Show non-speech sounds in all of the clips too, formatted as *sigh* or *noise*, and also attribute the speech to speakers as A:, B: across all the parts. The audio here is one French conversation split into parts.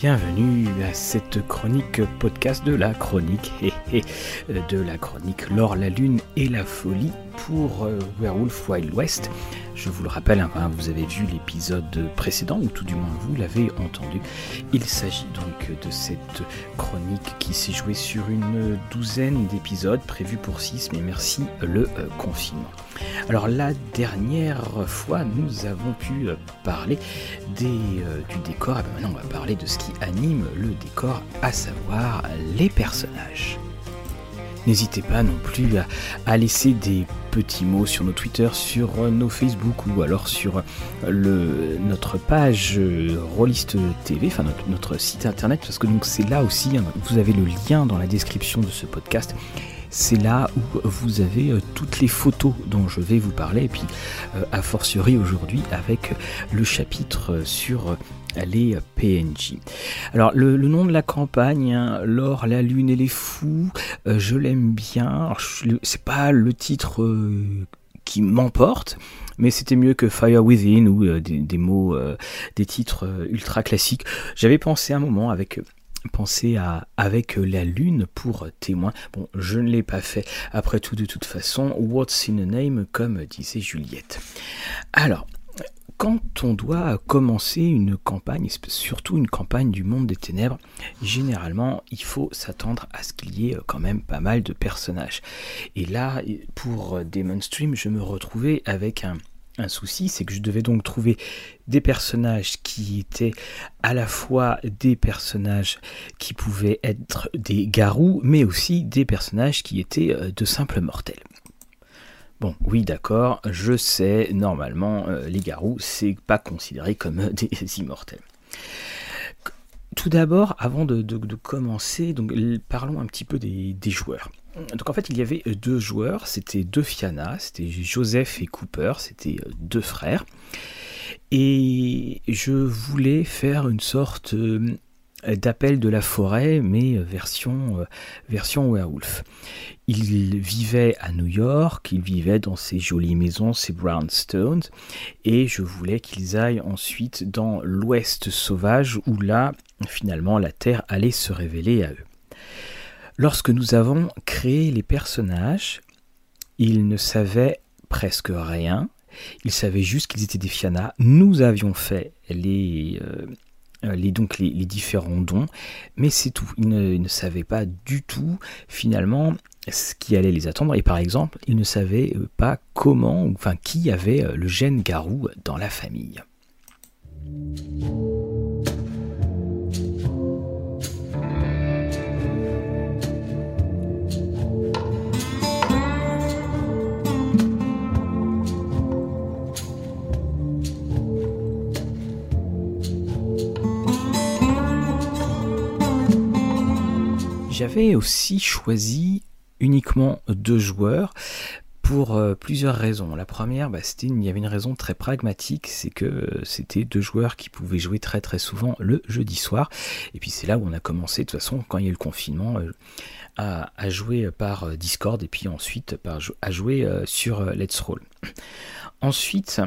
A: Bienvenue à cette chronique podcast de la chronique *laughs* de la chronique L'or, la lune et la folie pour euh, Werewolf Wild West. Je vous le rappelle, hein, vous avez vu l'épisode précédent, ou tout du moins vous l'avez entendu. Il s'agit donc de cette chronique qui s'est jouée sur une douzaine d'épisodes, prévus pour 6, mais merci le euh, confinement. Alors la dernière fois, nous avons pu euh, parler des, du décor, et bien maintenant on va parler de ce qui anime le décor, à savoir les personnages. N'hésitez pas non plus à, laisser des petits mots sur nos Twitter, sur nos Facebook ou alors sur le, notre page euh, Rollist TV, enfin notre, site internet, parce que donc c'est là aussi, hein, vous avez le lien dans la description de ce podcast. C'est là où vous avez euh, toutes les photos dont je vais vous parler, et puis euh, a fortiori aujourd'hui avec le chapitre sur les PNJ. Alors le, nom de la campagne, hein, l'or, la lune et les fous, euh, je l'aime bien. C'est pas le titre euh, qui m'emporte, mais c'était mieux que Fire Within ou euh, des, mots, des titres ultra classiques. J'avais pensé un moment avec penser à avec la lune pour témoin. Bon, je ne l'ai pas fait. Après tout, de toute façon, what's in a name, comme disait Juliette. Alors, quand on doit commencer une campagne, surtout une campagne du monde des ténèbres, généralement il faut s'attendre à ce qu'il y ait quand même pas mal de personnages. Et là, pour Demon Stream, je me retrouvais avec un, souci, c'est que je devais donc trouver des personnages qui étaient à la fois des personnages qui pouvaient être des garous, mais aussi des personnages qui étaient euh, de simples mortels. Bon, oui, d'accord, je sais, normalement, euh, les garous, c'est pas considéré comme *laughs* des immortels. Tout d'abord, avant de, commencer, parlons un petit peu des, joueurs. Donc en fait, il y avait deux joueurs, c'était deux Fiana, c'était Joseph et Cooper, c'était euh, deux frères. Et je voulais faire une sorte euh, d'appel de la forêt, mais version, version werewolf. Il vivait à New York, il vivait dans ces jolies maisons, ces brownstones, et je voulais qu'ils aillent ensuite dans l'ouest sauvage où là, finalement, la Terre allait se révéler à eux. Lorsque nous avons créé les personnages, ils ne savaient presque rien, ils savaient juste qu'ils étaient des Fiana. Nous avions fait les, euh, les, donc les, différents dons, mais c'est tout. Ils ne, ils ne, savaient pas du tout finalement ce qui allait les attendre. Et par exemple, ils ne savaient euh, pas comment, enfin qui avait euh, le gène garou dans la famille. J'avais aussi choisi uniquement deux joueurs pour euh, plusieurs raisons. La première, bah, c'était il y avait une raison très pragmatique, c'est que euh, c'était deux joueurs qui pouvaient jouer très très souvent le jeudi soir. Et puis c'est là où on a commencé de toute façon quand il y a eu le confinement euh, à, jouer par Discord et puis ensuite par, à jouer sur Let's Roll. Ensuite,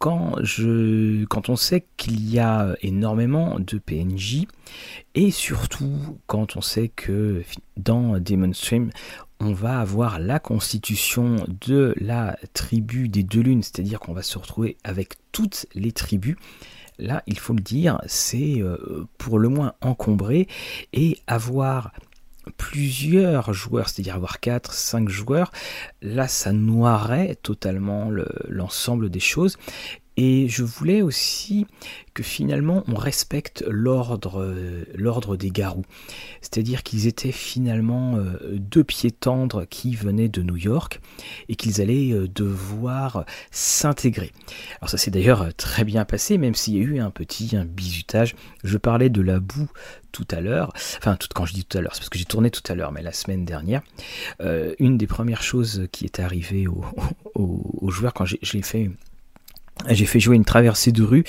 A: quand, on sait qu'il y a énormément de PNJ, et surtout quand on sait que dans Demon Stream, on va avoir la constitution de la tribu des deux lunes, c'est-à-dire qu'on va se retrouver avec toutes les tribus. Là, il faut le dire, c'est euh, pour le moins encombré et avoir plusieurs joueurs, c'est-à-dire avoir 4, 5 joueurs, là ça noirait totalement l'ensemble des choses. Et je voulais aussi que finalement on respecte l'ordre, euh, l'ordre des garous. C'est-à-dire qu'ils étaient finalement euh, deux pieds tendres qui venaient de New York et qu'ils allaient euh, devoir s'intégrer. Alors ça s'est d'ailleurs très bien passé, même s'il y a eu un petit un bisutage. Je parlais de la boue tout à l'heure, enfin tout, quand je dis tout à l'heure, c'est parce que j'ai tourné tout à l'heure, mais la semaine dernière, une des premières choses qui est arrivée aux, *laughs* joueurs quand j'ai fait j'ai fait jouer une traversée de rue.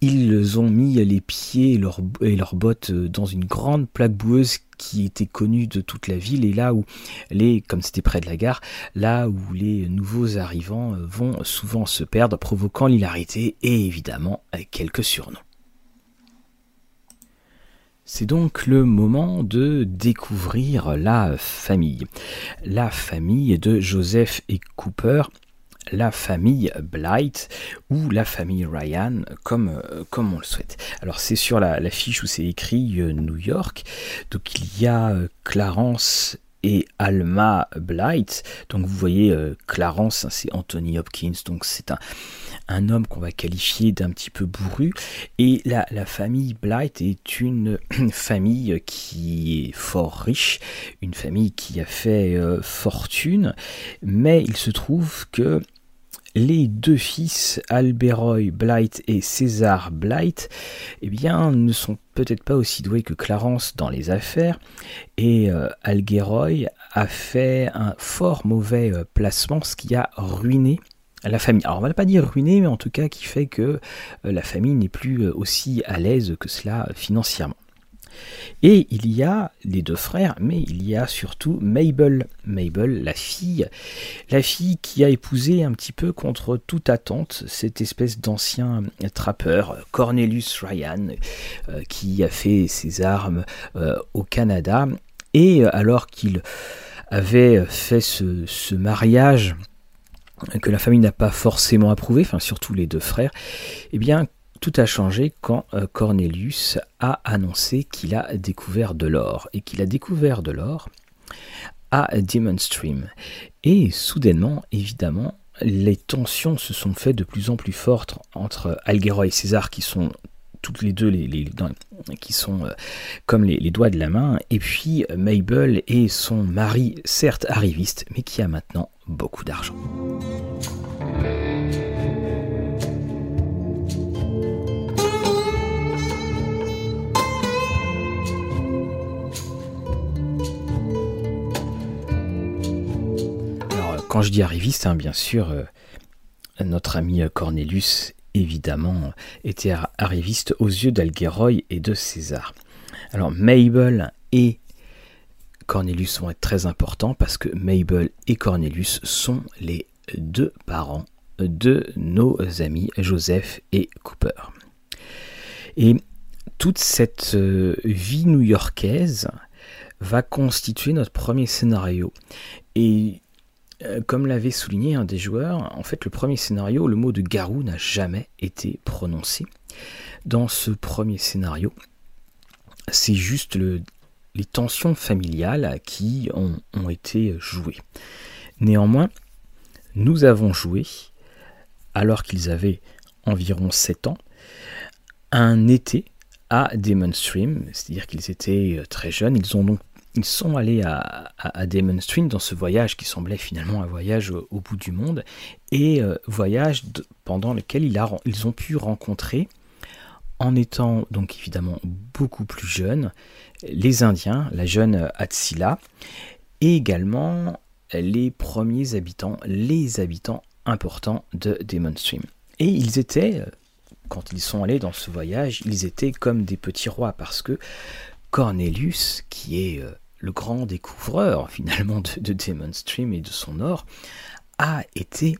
A: Ils ont mis les pieds et leurs, bottes dans une grande plaque boueuse qui était connue de toute la ville et là où les, comme c'était près de la gare, là où les nouveaux arrivants vont souvent se perdre, provoquant l'hilarité et évidemment quelques surnoms. C'est donc le moment de découvrir la famille. La famille de Joseph et Cooper, la famille Blight ou la famille Ryan, comme, comme on le souhaite. Alors c'est sur la, fiche où c'est écrit euh, New York. Donc il y a euh, Clarence et Alma Blight. Donc vous voyez, euh, Clarence, hein, c'est Anthony Hopkins, donc c'est un, un homme qu'on va qualifier d'un petit peu bourru. Et la, famille Blight est une *clears throat* famille qui est fort riche, une famille qui a fait euh, fortune, mais il se trouve que les deux fils, Alberoy Blight et César Blight, eh bien, ne sont peut-être pas aussi doués que Clarence dans les affaires, et euh, Algeroy a fait un fort mauvais euh, placement, ce qui a ruiné la famille. Alors on va pas dire ruiné, mais en tout cas qui fait que euh, la famille n'est plus euh, aussi à l'aise que cela financièrement. Et il y a les deux frères, mais il y a surtout Mabel. Mabel, la fille, la fille qui a épousé un petit peu contre toute attente cette espèce d'ancien trappeur, Cornelius Ryan, euh, qui a fait ses armes au Canada. Et alors qu'il avait fait ce mariage que la famille n'a pas forcément approuvé, enfin surtout les deux frères, eh bien tout a changé quand euh, Cornelius a annoncé qu'il a découvert de l'or et qu'il a découvert de l'or à Demon Stream. Et soudainement, évidemment, les tensions se sont faites de plus en plus fortes entre Algero et César qui sont toutes les deux qui sont euh, comme les, doigts de la main, et puis Mabel et son mari, certes arriviste, mais qui a maintenant beaucoup d'argent. Quand je dis arriviste, hein, bien sûr, euh, notre ami Cornelius, évidemment, était arriviste aux yeux d'Algeroy et de César. Alors, Mabel et Cornelius vont être très importants parce que Mabel et Cornelius sont les deux parents de nos amis Joseph et Cooper. Et toute cette euh, vie new-yorkaise va constituer notre premier scénario. Et euh, comme l'avait souligné un des joueurs, en fait le premier scénario, le mot de garou n'a jamais été prononcé. Dans ce premier scénario, c'est juste le les tensions familiales qui ont, été jouées. Néanmoins, nous avons joué, alors qu'ils avaient environ 7 ans, un été à Demon Stream, c'est-à-dire qu'ils étaient euh, très jeunes, ils, ont donc, ils sont allés à, à, Demon Stream dans ce voyage qui semblait finalement un voyage au, bout du monde, et euh, voyage pendant lequel ils, ont pu rencontrer, en étant donc évidemment beaucoup plus jeunes, les Indiens, la jeune Atsila, et également les premiers habitants, les habitants importants de Demon Stream. Et ils étaient, quand ils sont allés dans ce voyage, ils étaient comme des petits rois, parce que Cornelius, qui est euh, le grand découvreur finalement de, de Demon Stream et de son or, a été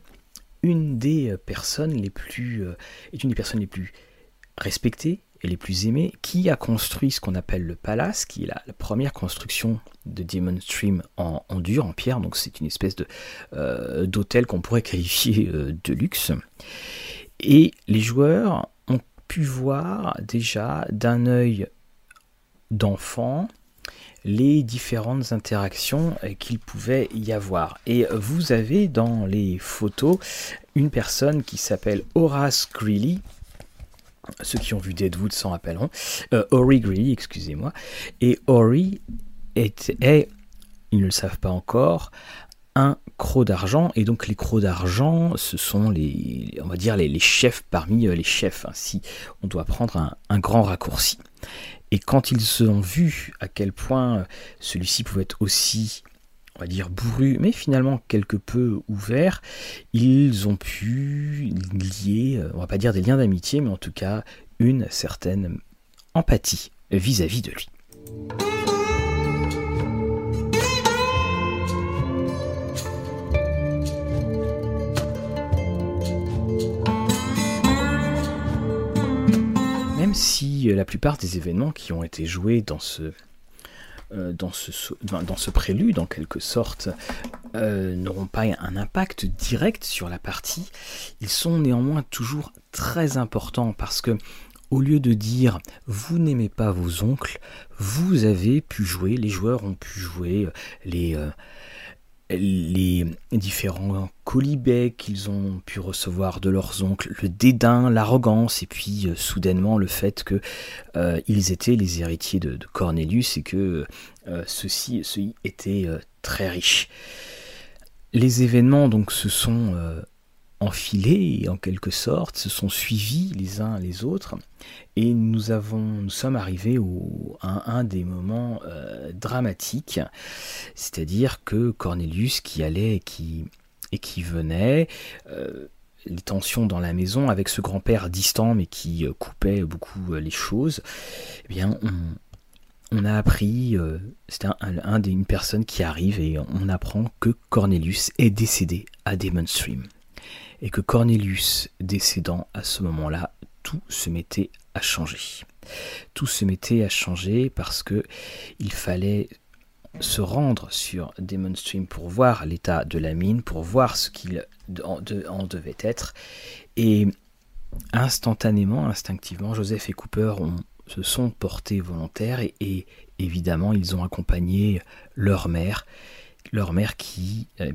A: une des personnes les plus, euh, est une des personnes les plus respectées, et les plus aimés, qui a construit ce qu'on appelle le palace, qui est la, première construction de Demon Stream en, dur, en pierre, donc c'est une espèce euh, d'hôtel qu'on pourrait qualifier euh, de luxe. Et les joueurs ont pu voir déjà d'un œil d'enfant les différentes interactions euh, qu'il pouvait y avoir. Et vous avez dans les photos une personne qui s'appelle Horace Greeley, ceux qui ont vu Deadwood s'en rappelleront. Euh, Greeley, excusez-moi. Et Ori est, ils ne le savent pas encore, un croc d'argent. Et donc les crocs d'argent, ce sont les, on va dire les, chefs parmi euh, les chefs. Hein, si on doit prendre un grand raccourci. Et quand ils ont vu à quel point celui-ci pouvait être aussi on va dire bourru, mais finalement quelque peu ouvert, ils ont pu lier, euh, on va pas dire des liens d'amitié, mais en tout cas une certaine empathie vis-à-vis de lui. Même si puis la plupart des événements qui ont été joués dans ce, dans ce, dans ce prélude, en quelque sorte, n'auront pas un impact direct sur la partie. Ils sont néanmoins toujours très importants parce que au lieu de dire vous n'aimez pas vos oncles, vous avez pu jouer, les joueurs ont pu jouer les, les différents colibets qu'ils ont pu recevoir de leurs oncles, le dédain, l'arrogance, et puis euh, soudainement le fait qu'ils euh, étaient les héritiers de, Cornelius et que euh, ceux-ci étaient très riches. Les événements donc se sont enfilés en quelque sorte, se sont suivis les uns les autres, et nous sommes arrivés à un des moments euh, dramatiques, c'est-à-dire que Cornelius qui allait et qui, venait, euh, les tensions dans la maison avec ce grand-père distant mais qui euh, coupait beaucoup les choses, eh bien on, a appris, c'est un, un, une personne qui arrive et on apprend que Cornelius est décédé à Demon Stream et que Cornelius décédant à ce moment-là, tout se mettait à changer. Tout se mettait à changer parce que il fallait se rendre sur Demon Stream pour voir l'état de la mine, pour voir ce qu'il en, devait être. Et instantanément, instinctivement, Joseph et Cooper se sont portés volontaires et, évidemment ils ont accompagné leur mère, leur mère qui euh,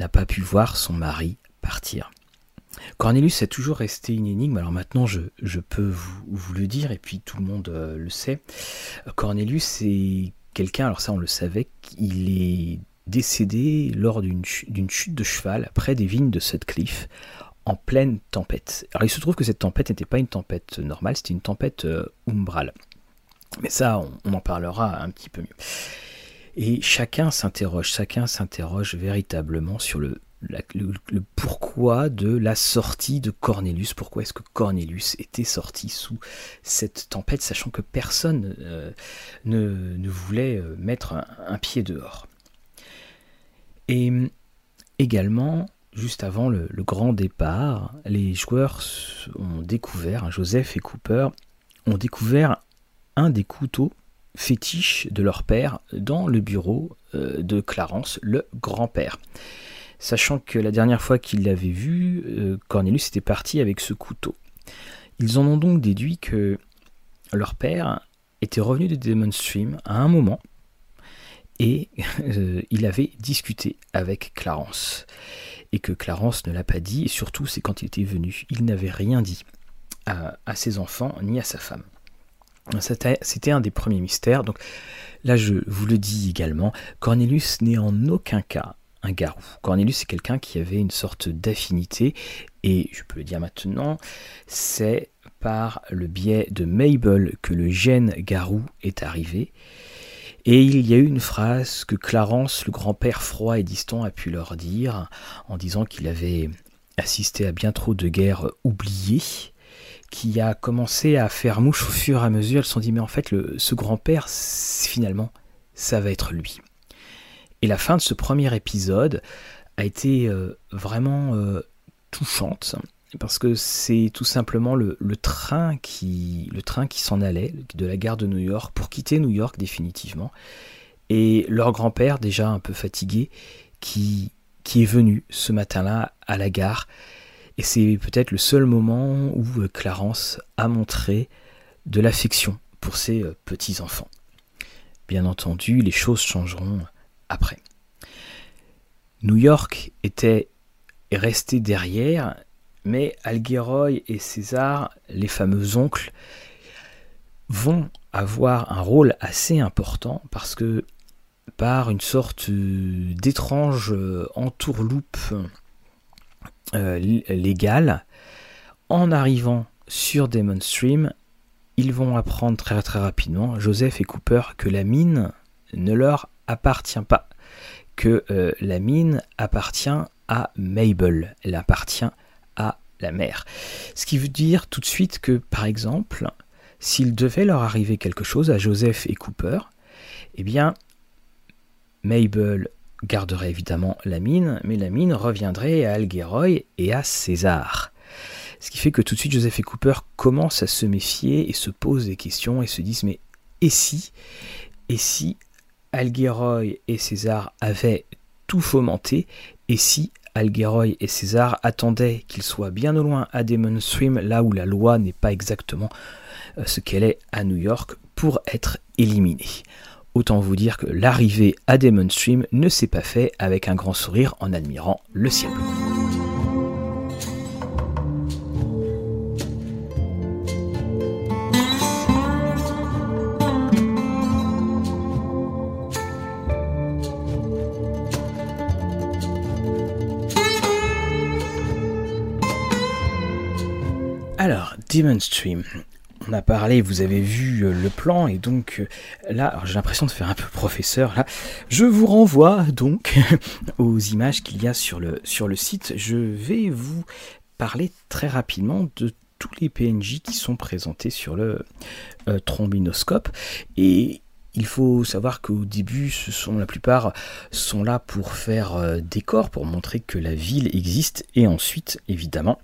A: n'a pas pu voir son mari partir. Cornelius est toujours resté une énigme, alors maintenant je, peux vous, le dire, et puis tout le monde euh, le sait. Cornelius est quelqu'un, alors ça on le savait, qu'il est décédé lors d'une chute de cheval près des vignes de Sutcliffe en pleine tempête. Alors il se trouve que cette tempête n'était pas une tempête normale, c'était une tempête euh, umbrale. Mais ça, on en parlera un petit peu mieux. Et chacun s'interroge, chacun s'interroge véritablement sur le le, pourquoi de la sortie de Cornelius. Pourquoi est-ce que Cornelius était sorti sous cette tempête, sachant que personne euh, ne, voulait euh, mettre un, pied dehors. Et également, juste avant le, grand départ, les joueurs ont découvert, Joseph et Cooper ont découvert un des couteaux fétiches de leur père dans le bureau euh, de Clarence, le grand-père sachant que la dernière fois qu'ils l'avaient vu, euh, Cornelius était parti avec ce couteau. Ils en ont donc déduit que leur père était revenu de Demon Stream à un moment et *laughs* euh, il avait discuté avec Clarence. Et que Clarence ne l'a pas dit, et surtout c'est quand il était venu, il n'avait rien dit à, à, ses enfants ni à sa femme. C'était un des premiers mystères. Donc là, je vous le dis également, Cornelius n'est en aucun cas un garou. Cornelius, c'est quelqu'un qui avait une sorte d'affinité, et je peux le dire maintenant, c'est par le biais de Mabel que le gène garou est arrivé. Et il y a eu une phrase que Clarence, le grand-père froid et distant, a pu leur dire, en disant qu'il avait assisté à bien trop de guerres oubliées, qui a commencé à faire mouche au fur et à mesure. Elles se sont dit, mais en fait, ce grand-père, finalement, ça va être lui. Et la fin de ce premier épisode a été euh, vraiment euh, touchante. Parce que c'est tout simplement le, train qui s'en allait de la gare de New York pour quitter New York définitivement. Et leur grand-père déjà un peu fatigué qui qui est venu ce matin-là à la gare. Et c'est peut-être le seul moment où euh, Clarence a montré de l'affection pour ses petits enfants. Bien entendu, les choses changeront New York était resté derrière, mais Algeroy et César, les fameux oncles, vont avoir un rôle assez important parce que par une sorte d'étrange entourloupe euh, légale, en arrivant sur Demon Stream, ils vont apprendre très très rapidement, Joseph et Cooper, que la mine ne leur appartient pas, que euh, la mine appartient à Mabel, elle appartient à la mère. Ce qui veut dire tout de suite que, par exemple, s'il devait leur arriver quelque chose à Joseph et Cooper, eh bien, Mabel garderait évidemment la mine, mais la mine reviendrait à Algeroy et à César. Ce qui fait que tout de suite Joseph et Cooper commencent à se méfier et se posent des questions et se disent mais et si Et si Algeroy et César avaient tout fomenté Et si Algeroy et César attendaient qu'il soit bien au loin à Demon Stream, là où la loi n'est pas exactement euh, ce qu'elle est à New York, pour être éliminé Autant vous dire que l'arrivée à Demon Stream ne s'est pas fait avec un grand sourire en admirant le ciel. Alors, Demon Stream. On a parlé, vous avez vu euh, le plan, et donc euh, là, j'ai l'impression de faire un peu professeur. Là, je vous renvoie donc *laughs* aux images qu'il y a sur le, site. Je vais vous parler très rapidement de tous les PNJ qui sont présentés sur le euh, trombinoscope. Et il faut savoir qu'au début, ce la plupart sont là pour faire décor, pour montrer que la ville existe, et ensuite, évidemment,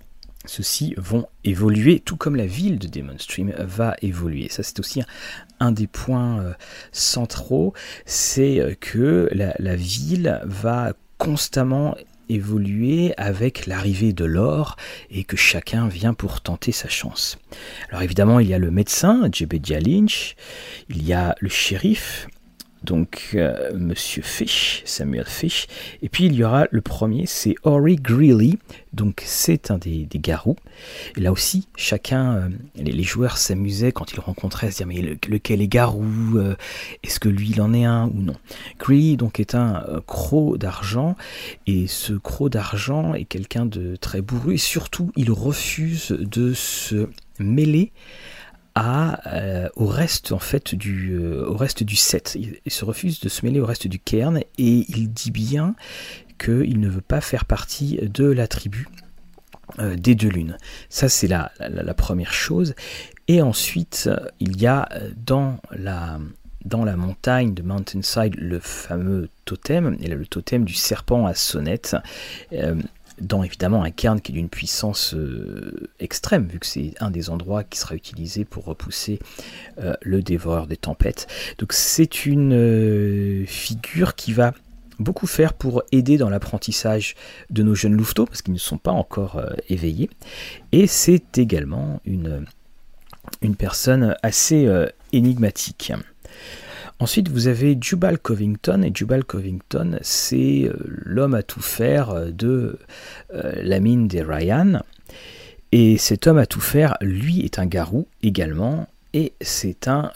A: ceux-ci vont évoluer, tout comme la ville de Demon Stream va évoluer. Ça, c'est aussi un, des points euh, centraux, c'est euh, que la, ville va constamment évoluer avec l'arrivée de l'or et que chacun vient pour tenter sa chance. Alors évidemment, il y a le médecin, Jebedia Lynch, il y a le shérif, donc euh, Monsieur Fish, Samuel Fish. Et puis il y aura le premier, c'est Ori Greeley, donc c'est un des, garous. Et là aussi, chacun, euh, les, joueurs s'amusaient quand ils rencontraient, se dire mais lequel est garou euh, Est-ce que lui il en est un ou non? Greeley donc est un croc d'argent, et ce croc d'argent est quelqu'un de très bourru, et surtout il refuse de se mêler euh, au reste en fait du euh, au reste du set. Il, se refuse de se mêler au reste du cairn et il dit bien qu'il ne veut pas faire partie de la tribu euh, des deux lunes. Ça c'est la, la, première chose. Et ensuite il y a dans la dans la montagne de Mountainside le fameux totem, et là, le totem du serpent à sonnette dans évidemment un cairn qui est d'une puissance euh, extrême, vu que c'est un des endroits qui sera utilisé pour repousser euh, le dévoreur des tempêtes. Donc c'est une euh, figure qui va beaucoup faire pour aider dans l'apprentissage de nos jeunes louveteaux, parce qu'ils ne sont pas encore éveillés. Et c'est également une, une personne assez énigmatique. Ensuite, vous avez Jubal Covington, et Jubal Covington, c'est euh, l'homme à tout faire euh, de euh, la mine des Ryan. Et cet homme à tout faire, lui, est un garou également, et c'est un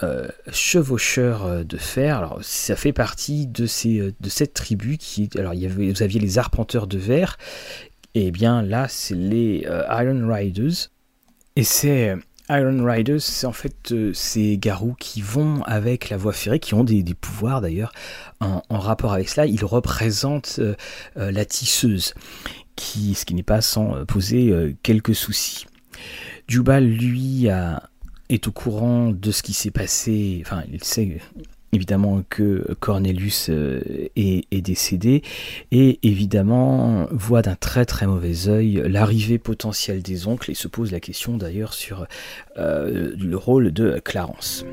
A: chevaucheur de fer. Alors, ça fait partie de, cette tribu qui. Alors, vous aviez les arpenteurs de verre, et bien là, c'est les Iron Riders. Et c'est Iron Riders, c'est en fait euh, ces garous qui vont avec la voie ferrée, qui ont des, pouvoirs d'ailleurs en, rapport avec cela. Ils représentent euh, euh, la tisseuse, ce qui n'est pas sans poser quelques soucis. Jubal, lui, est au courant de ce qui s'est passé, enfin, il sait évidemment que Cornelius euh, est, décédé et évidemment voit d'un très très mauvais œil l'arrivée potentielle des oncles et se pose la question d'ailleurs sur euh, le rôle de Clarence.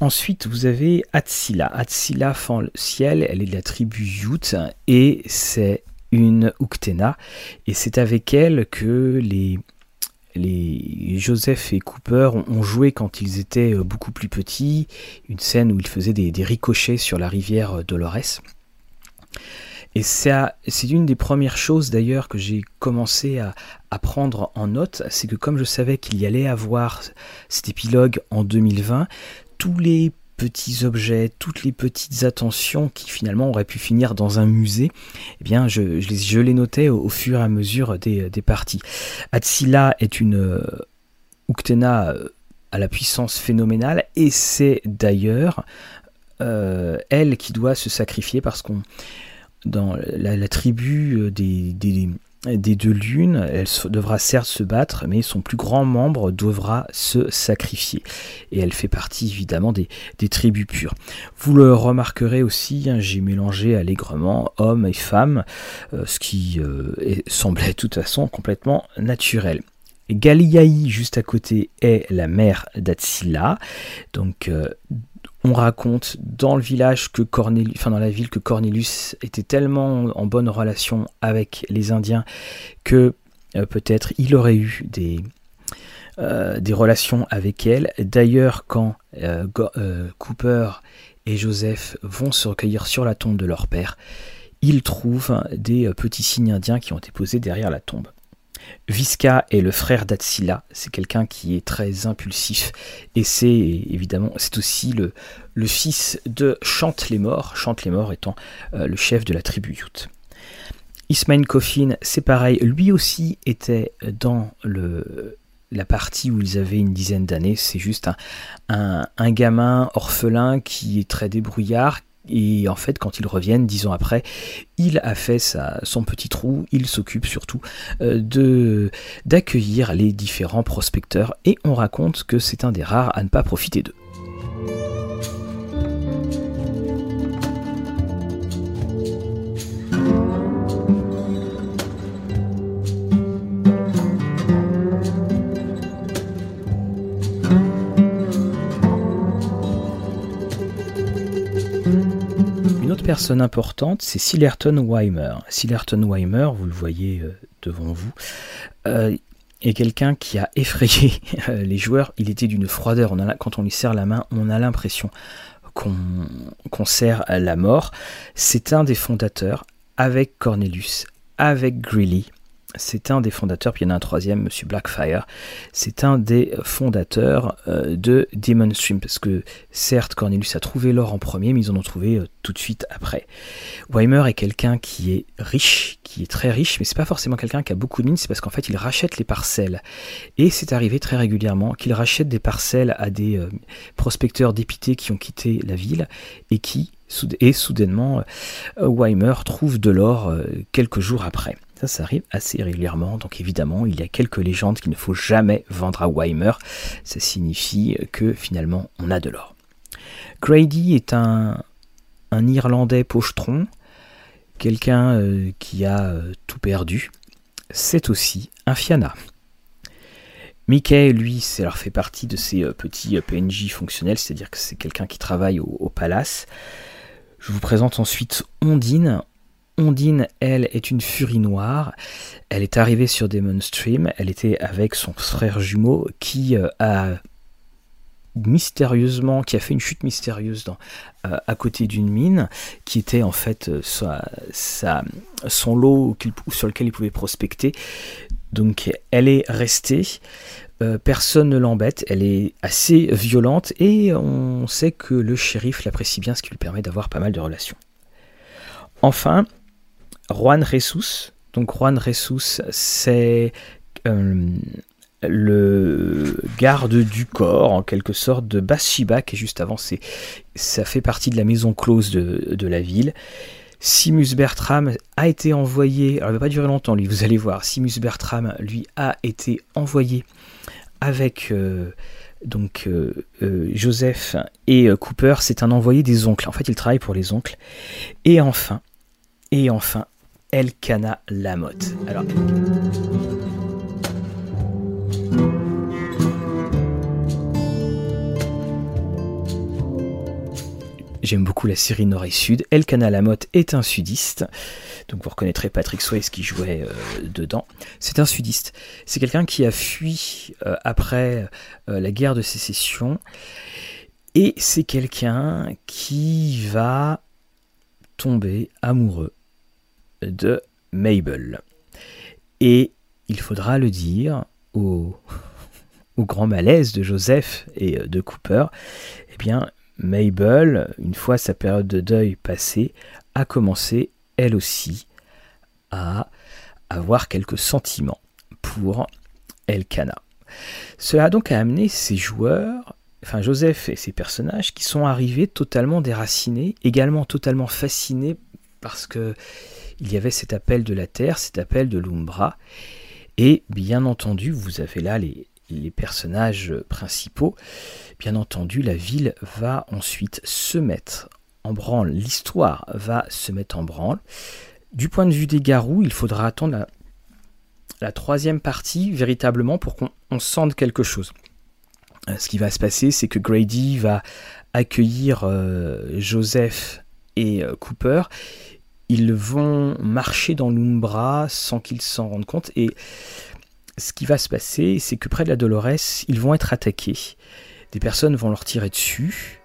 A: Ensuite, vous avez Atsila. Atsila fend le ciel, elle est de la tribu Yut et c'est une Uktena, et c'est avec elle que les, les Joseph et Cooper ont joué quand ils étaient euh, beaucoup plus petits, une scène où ils faisaient des, ricochets sur la rivière euh, Dolores. Et c'est une des premières choses d'ailleurs que j'ai commencé à, à, prendre en note, c'est que comme je savais qu'il y allait avoir cet épilogue en 2020, tous les petits objets, toutes les petites attentions qui finalement auraient pu finir dans un musée, eh bien je, je, les, notais au, fur et à mesure des, parties. Atsila est une euh, euh, à la puissance phénoménale et c'est d'ailleurs euh, elle qui doit se sacrifier parce qu'on dans la, tribu des, des deux lunes, elle devra certes se battre, mais son plus grand membre devra se sacrifier. Et elle fait partie évidemment des, tribus pures. Vous le remarquerez aussi, hein, j'ai mélangé allègrement hommes et femmes, euh, ce qui euh, *laughs* semblait de toute façon complètement naturel. Galiaï, juste à côté, est la mère d'Atsila. Donc, euh, on raconte dans le village que Cornelius, enfin dans la ville que Cornelius était tellement en bonne relation avec les Indiens que euh, peut-être il aurait eu des, euh, des relations avec elle. D'ailleurs, quand Cooper et Joseph vont se recueillir sur la tombe de leur père, ils trouvent des petits signes indiens qui ont été posés derrière la tombe. Visca est le frère d'Atsila, c'est quelqu'un qui est très impulsif. Et c'est évidemment c'est aussi le, fils de Chante les Morts, Chante les Morts étant euh, le chef de la tribu Ute. Ismail Coffin, c'est pareil, lui aussi était dans le, la partie où ils avaient une dizaine d'années, c'est juste un, un, gamin orphelin qui est très débrouillard, et en fait, quand ils reviennent, dix ans après, il a fait son petit trou, il s'occupe surtout euh, d'accueillir les différents prospecteurs, et on raconte que c'est un des rares à ne pas profiter d'eux. Personne importante, c'est Sillerton Weimer. Sillerton Weimer, vous le voyez euh, devant vous, euh, est quelqu'un qui a effrayé *laughs* euh, les joueurs. Il était d'une froideur. Quand on lui serre la main, on a l'impression qu'on serre la mort. C'est un des fondateurs, avec Cornelius, avec Greeley, c'est un des fondateurs, puis il y en a un troisième, Monsieur Blackfire, c'est un des fondateurs euh, de Demon Stream, parce que certes, Cornelius a trouvé l'or en premier, mais ils en ont trouvé euh, tout de suite après. Weimer est quelqu'un qui est riche, qui est très riche, mais c'est pas forcément quelqu'un qui a beaucoup de mines, c'est parce qu'en fait, il rachète les parcelles. Et c'est arrivé très régulièrement qu'il rachète des parcelles à des euh, prospecteurs dépités qui ont quitté la ville, et qui, et soudainement, Weimer trouve de l'or quelques jours après. Ça, ça arrive assez régulièrement. Donc évidemment, il y a quelques légendes qu'il ne faut jamais vendre à Weimer. Ça signifie que finalement, on a de l'or. Grady est un, un Irlandais pochetron, quelqu'un euh, qui a euh, tout perdu. C'est aussi un Fiana. Mickey, lui, ça fait partie de ces euh, petits PNJ fonctionnels, c'est-à-dire que c'est quelqu'un qui travaille au, palace. Je vous présente ensuite Ondine. Ondine, elle, est une furie noire. Elle est arrivée sur Demon Stream. Elle était avec son frère jumeau qui euh, a mystérieusement, qui a fait une chute mystérieuse euh, à côté d'une mine, qui était en fait euh, son lot sur lequel il pouvait prospecter. Donc elle est restée. Personne ne l'embête, elle est assez violente et on sait que le shérif l'apprécie bien, ce qui lui permet d'avoir pas mal de relations. Enfin, Juan Jesus. Donc Juan Jesus, c'est euh, le garde du corps, en quelque sorte, de Bathsheba, qui est juste avant. Ça fait partie de la maison close de, la ville. Simus Bertram a été envoyé, alors il ne va pas durer longtemps lui, vous allez voir, Simus Bertram lui a été envoyé avec euh, donc euh, Joseph et Cooper, c'est un envoyé des oncles, en fait il travaille pour les oncles. Et enfin, et enfin, Elkana Lamotte. Alors, J'aime beaucoup la série Nord et Sud. Elkana Lamotte est un sudiste. Donc vous reconnaîtrez Patrick Swayze qui jouait euh, dedans. C'est un sudiste. C'est quelqu'un qui a fui euh, après euh, la guerre de sécession. Et c'est quelqu'un qui va tomber amoureux de Mabel. Et il faudra le dire au, *laughs* au grand malaise de Joseph et de Cooper, eh bien, Mabel, une fois sa période de deuil passée, a commencé, elle aussi, à avoir quelques sentiments pour Elkana. Cela a donc amené ses joueurs, enfin Joseph et ses personnages, qui sont arrivés totalement déracinés, également totalement fascinés parce que il y avait cet appel de la terre, cet appel de l'Umbra. Et bien entendu, vous avez là les, les personnages principaux. Bien entendu, la ville va ensuite se mettre en branle, l'histoire va se mettre en branle. Du point de vue des garous, il faudra attendre la, troisième partie véritablement pour qu'on sente quelque chose. Euh, ce qui va se passer, c'est que Grady va accueillir euh, Joseph et euh, Cooper. Ils vont marcher dans l'Umbra sans qu'ils s'en rendent compte. Et ce qui va se passer, c'est que près de la Dolores, ils vont être attaqués. Des personnes vont leur tirer dessus.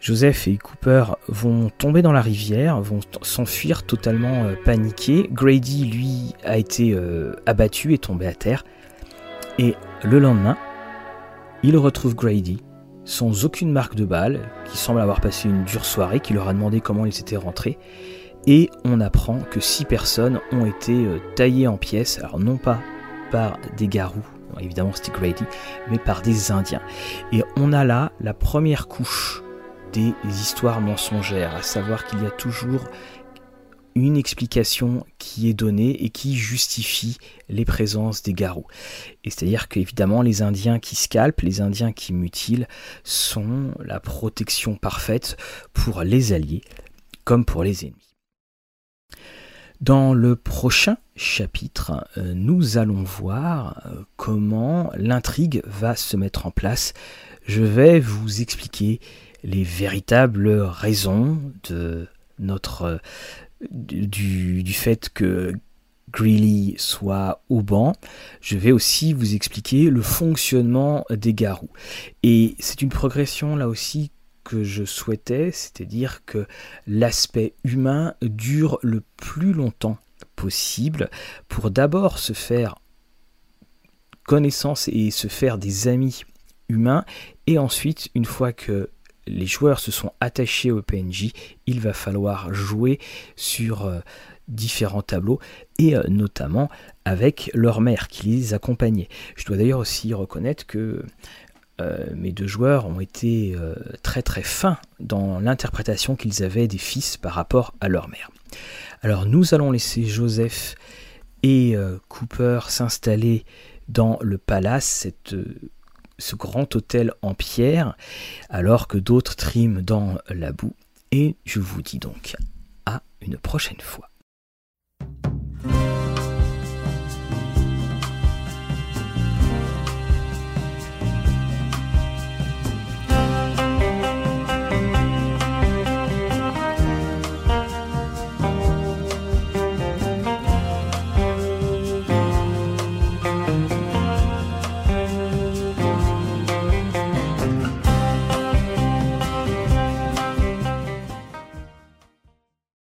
A: Joseph et Cooper vont tomber dans la rivière, vont s'enfuir totalement euh, paniqués. Grady, lui, a été euh, abattu et tombé à terre. Et le lendemain, il retrouve Grady sans aucune marque de balle, qui semble avoir passé une dure soirée, qui leur a demandé comment ils étaient rentrés. Et on apprend que six personnes ont été euh, taillées en pièces, alors non pas par des garous, évidemment c'était Grady, mais par des Indiens. Et on a là la première couche des histoires mensongères, à savoir qu'il y a toujours une explication qui est donnée et qui justifie les présences des garous. Et c'est-à-dire qu'évidemment les Indiens qui scalpent, les Indiens qui mutilent sont la protection parfaite pour les alliés comme pour les ennemis. Dans le prochain chapitre, euh, nous allons voir euh, comment l'intrigue va se mettre en place. Je vais vous expliquer les véritables raisons de notre euh, du, du fait que Greeley soit au banc, je vais aussi vous expliquer le fonctionnement des garous. Et c'est une progression là aussi que je souhaitais, c'est-à-dire que l'aspect humain dure le plus longtemps possible pour d'abord se faire connaissance et se faire des amis humains et ensuite une fois que les joueurs se sont attachés au PNJ, il va falloir jouer sur euh, différents tableaux et euh, notamment avec leur mère qui les accompagnait. Je dois d'ailleurs aussi reconnaître que euh, mes deux joueurs ont été très très fins dans l'interprétation qu'ils avaient des fils par rapport à leur mère. Alors nous allons laisser Joseph et Cooper s'installer dans le palace, ce grand hôtel en pierre, alors que d'autres triment dans la boue. Et je vous dis donc à une prochaine fois.